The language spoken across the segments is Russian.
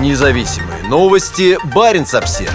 Независимые новости. Барин обсерва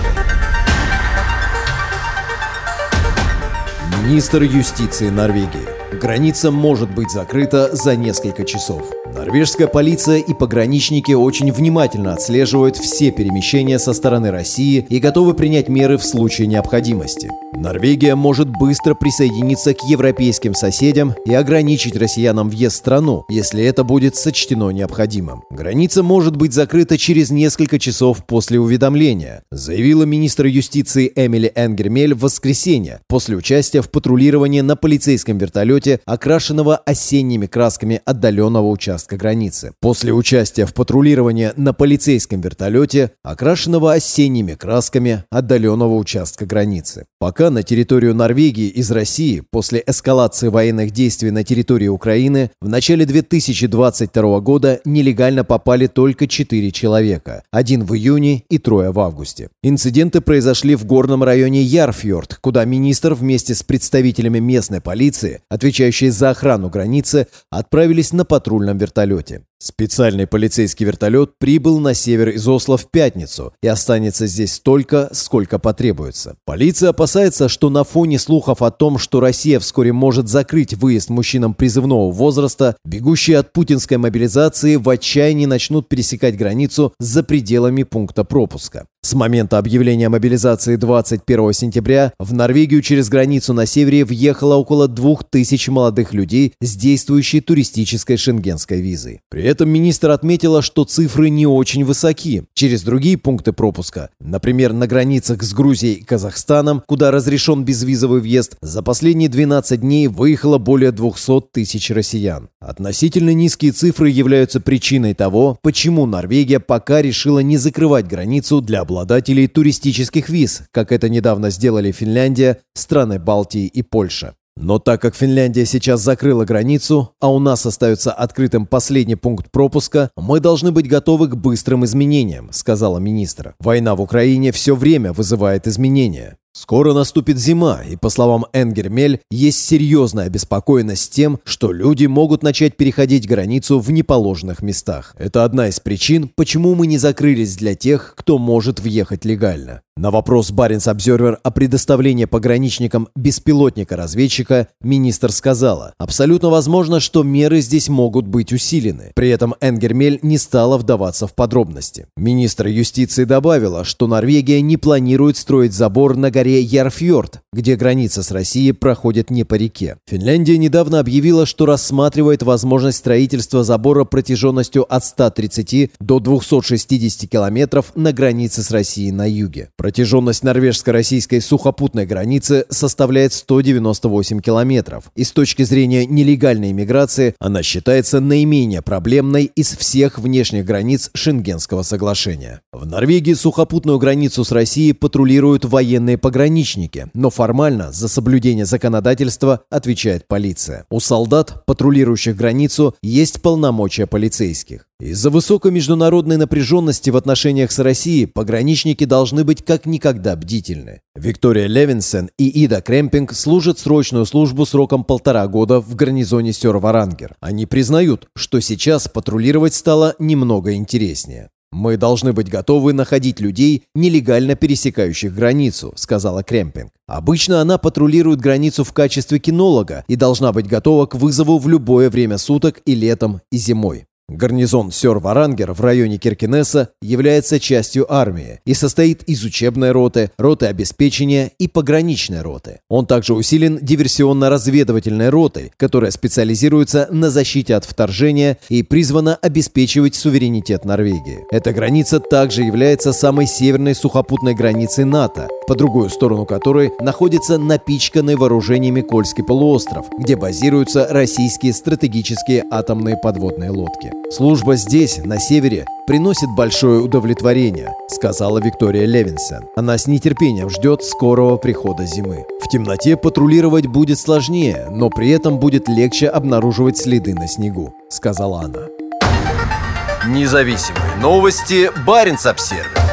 Министр юстиции Норвегии. Граница может быть закрыта за несколько часов. Норвежская полиция и пограничники очень внимательно отслеживают все перемещения со стороны России и готовы принять меры в случае необходимости. Норвегия может быстро присоединиться к европейским соседям и ограничить россиянам въезд в страну, если это будет сочтено необходимым. Граница может быть закрыта через несколько часов после уведомления, заявила министр юстиции Эмили Энгермель в воскресенье после участия в патрулировании на полицейском вертолете, окрашенного осенними красками отдаленного участка границы. После участия в патрулировании на полицейском вертолете, окрашенного осенними красками отдаленного участка границы. Пока на территорию Норвегии из России после эскалации военных действий на территории Украины в начале 2022 года нелегально попали только 4 человека, один в июне и трое в августе. Инциденты произошли в горном районе Ярфьорд, куда министр вместе с представителями местной полиции, отвечающей за охрану границы, отправились на патрульном вертолете. Специальный полицейский вертолет прибыл на север из Осло в пятницу и останется здесь столько, сколько потребуется. Полиция опасается, что на фоне слухов о том, что Россия вскоре может закрыть выезд мужчинам призывного возраста, бегущие от путинской мобилизации в отчаянии начнут пересекать границу за пределами пункта пропуска. С момента объявления мобилизации 21 сентября в Норвегию через границу на севере въехало около 2000 молодых людей с действующей туристической шенгенской визой. При этом министр отметила, что цифры не очень высоки. Через другие пункты пропуска, например, на границах с Грузией и Казахстаном, куда разрешен безвизовый въезд, за последние 12 дней выехало более 200 тысяч россиян. Относительно низкие цифры являются причиной того, почему Норвегия пока решила не закрывать границу для обладателей туристических виз, как это недавно сделали Финляндия, страны Балтии и Польша. Но так как Финляндия сейчас закрыла границу, а у нас остается открытым последний пункт пропуска, мы должны быть готовы к быстрым изменениям, сказала министр. Война в Украине все время вызывает изменения. Скоро наступит зима, и, по словам Энгермель, есть серьезная обеспокоенность тем, что люди могут начать переходить границу в неположенных местах. Это одна из причин, почему мы не закрылись для тех, кто может въехать легально. На вопрос Баренц Обзервер о предоставлении пограничникам беспилотника-разведчика министр сказала, абсолютно возможно, что меры здесь могут быть усилены. При этом Энгермель не стала вдаваться в подробности. Министр юстиции добавила, что Норвегия не планирует строить забор на горе Ярфьорд, где граница с Россией проходит не по реке. Финляндия недавно объявила, что рассматривает возможность строительства забора протяженностью от 130 до 260 километров на границе с Россией на юге. Протяженность норвежско-российской сухопутной границы составляет 198 километров, и с точки зрения нелегальной иммиграции она считается наименее проблемной из всех внешних границ Шенгенского соглашения. В Норвегии сухопутную границу с Россией патрулируют военные пограничники, но формально за соблюдение законодательства отвечает полиция. У солдат, патрулирующих границу, есть полномочия полицейских. Из-за высокой международной напряженности в отношениях с Россией пограничники должны быть как никогда бдительны. Виктория Левинсен и Ида Кремпинг служат срочную службу сроком полтора года в гарнизоне Сёр-Варангер. Они признают, что сейчас патрулировать стало немного интереснее. «Мы должны быть готовы находить людей, нелегально пересекающих границу», — сказала Кремпинг. Обычно она патрулирует границу в качестве кинолога и должна быть готова к вызову в любое время суток и летом, и зимой. Гарнизон Сёр-Варангер в районе Киркинесса является частью армии и состоит из учебной роты, роты обеспечения и пограничной роты. Он также усилен диверсионно-разведывательной ротой, которая специализируется на защите от вторжения и призвана обеспечивать суверенитет Норвегии. Эта граница также является самой северной сухопутной границей НАТО, по другую сторону которой находится напичканный вооружениями Кольский полуостров, где базируются российские стратегические атомные подводные лодки. «Служба здесь, на севере, приносит большое удовлетворение», сказала Виктория Левинсен. Она с нетерпением ждет скорого прихода зимы. В темноте патрулировать будет сложнее, но при этом будет легче обнаруживать следы на снегу, сказала она. Независимые новости. Барин обсервис